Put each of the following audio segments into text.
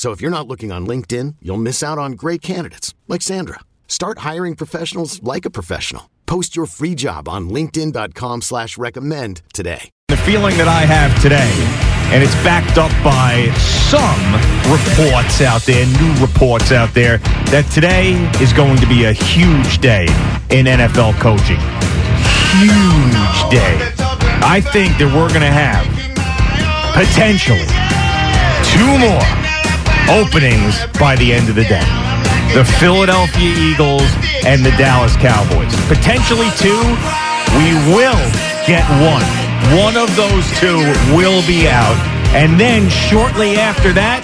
So if you're not looking on LinkedIn, you'll miss out on great candidates like Sandra. Start hiring professionals like a professional. Post your free job on LinkedIn.com slash recommend today. The feeling that I have today, and it's backed up by some reports out there, new reports out there, that today is going to be a huge day in NFL coaching. Huge day. I think that we're going to have potentially two more openings by the end of the day. The Philadelphia Eagles and the Dallas Cowboys. Potentially two. We will get one. One of those two will be out. And then shortly after that,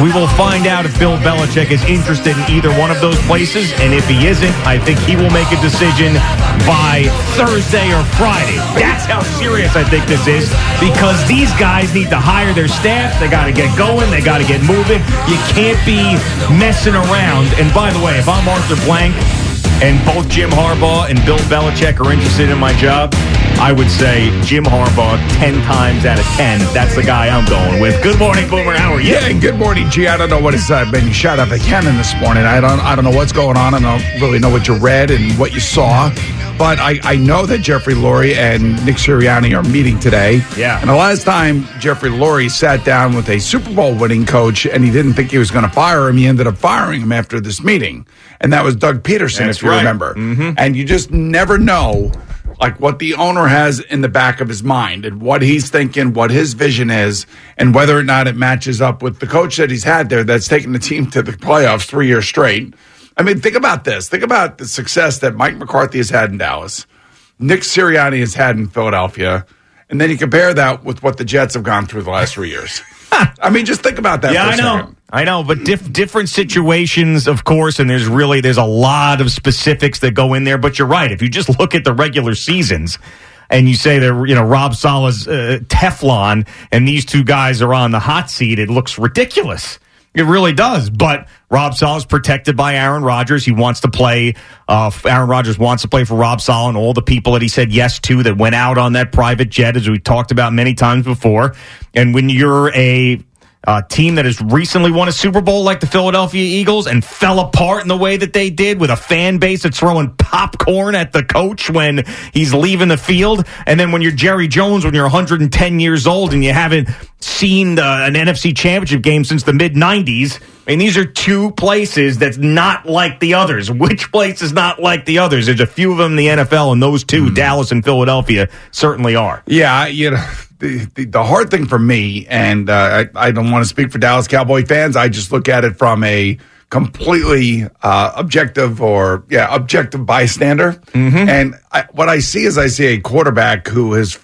we will find out if Bill Belichick is interested in either one of those places. And if he isn't, I think he will make a decision by Thursday or Friday. That's how serious I think this is because these guys need to hire their staff. They got to get going. They got to get moving. You can't be messing around. And by the way, if I'm Arthur Blank and both Jim Harbaugh and Bill Belichick are interested in my job, I would say Jim Harbaugh 10 times out of 10. That's the guy I'm going with. Good morning, Boomer. How are you? Yeah, and good morning, G. I don't know what has uh, been shot up at Cannon this morning. I don't I don't know what's going on. I don't really know what you read and what you saw. But I, I know that Jeffrey Lurie and Nick Sirianni are meeting today. Yeah. And the last time Jeffrey Lurie sat down with a Super Bowl winning coach and he didn't think he was going to fire him, he ended up firing him after this meeting. And that was Doug Pederson, That's if you right. remember. Mhm. And you just never know like what the owner has in the back of his mind and what he's thinking, what his vision is, and whether or not it matches up with the coach that he's had there that's taken the team to the playoffs three years straight. I mean, think about this. Think about the success that Mike McCarthy has had in Dallas, Nick Sirianni has had in Philadelphia, and then you compare that with what the Jets have gone through the last three years. I mean, just think about that Yeah, I know. second. I know, but diff- different situations, of course, and there's really there's a lot of specifics that go in there. But you're right. If you just look at the regular seasons, and you say that you know Robert Saleh's uh, Teflon, and these two guys are on the hot seat, it looks ridiculous. It really does. But Robert Saleh's protected by Aaron Rodgers. He wants to play. Uh, Aaron Rodgers wants to play for Robert Saleh and all the people that he said yes to that went out on that private jet, as we talked about many times before. And when you're a uh, team that has recently won a Super Bowl like the Philadelphia Eagles and fell apart in the way that they did with a fan base that's throwing popcorn at the coach when he's leaving the field. And then when you're Jerry Jones, when you're 110 years old and you haven't seen the, an NFC championship game since the mid 90s. I mean, these are two places that's not like the others. Which place is not like the others? There's a few of them in the NFL, and those two, Dallas and Philadelphia, certainly are. Yeah, you know, the, the, the hard thing for me, and uh, I, I don't want to speak for Dallas Cowboy fans, I just look at it from a completely uh, objective or, yeah, objective bystander. And I, what I see is I see a quarterback who has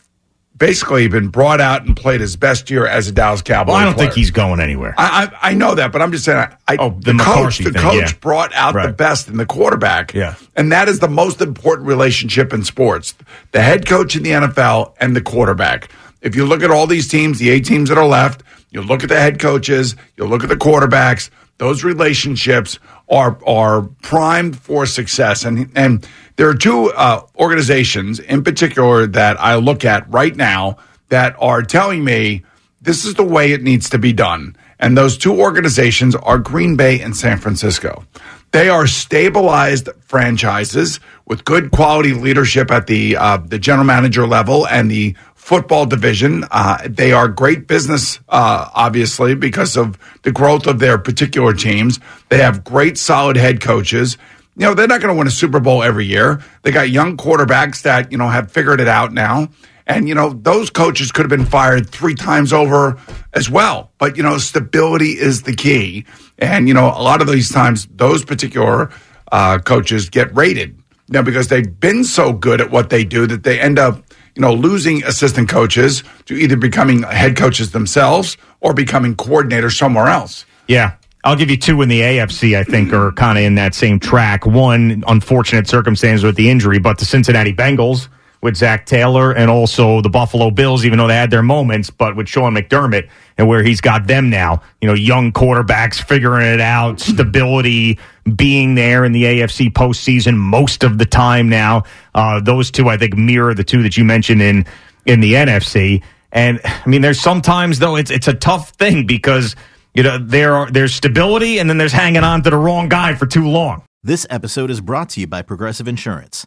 basically been brought out and played his best year as a Dallas Cowboy. Well, I don't player. think he's going anywhere. I, I I know that, but I'm just saying. I, I Oh, the coach, the thing, coach yeah. brought out the best in the quarterback. Yeah. and that is the most important relationship in sports: the head coach in the NFL and the quarterback. If you look at all these teams, the eight teams that are left, you look at the head coaches, you look at the quarterbacks. Those relationships are are primed for success, and and there are two uh, organizations in particular that I look at right now that are telling me this is the way it needs to be done. And those two organizations are Green Bay and San Francisco. They are stabilized franchises with good quality leadership at the uh, the general manager level and the football division. Uh, they are great business, uh, obviously, because of the growth of their particular teams. They have great, solid head coaches. You know, they're not going to win a Super Bowl every year. They got young quarterbacks that, you know, have figured it out now. And, you know, those coaches could have been fired three times over as well. But, you know, stability is the key. And, you know, a lot of these times, those particular uh, coaches get rated. Now, because they've been so good at what they do that they end up, you know, losing assistant coaches to either becoming head coaches themselves or becoming coordinators somewhere else. Yeah. I'll give you two in the AFC, I think, are kind of in that same track. One, unfortunate circumstance with the injury, but the Cincinnati Bengals with Zac Taylor and also the Buffalo Bills, even though they had their moments, but with Sean McDermott and where he's got them now, you know, young quarterbacks figuring it out, stability, being there in the AFC postseason most of the time now. Uh, those two, I think, mirror the two that you mentioned in in the NFC. And I mean, there's sometimes though it's it's a tough thing because you know there are there's stability and then there's hanging on to the wrong guy for too long. This episode is brought to you by Progressive Insurance.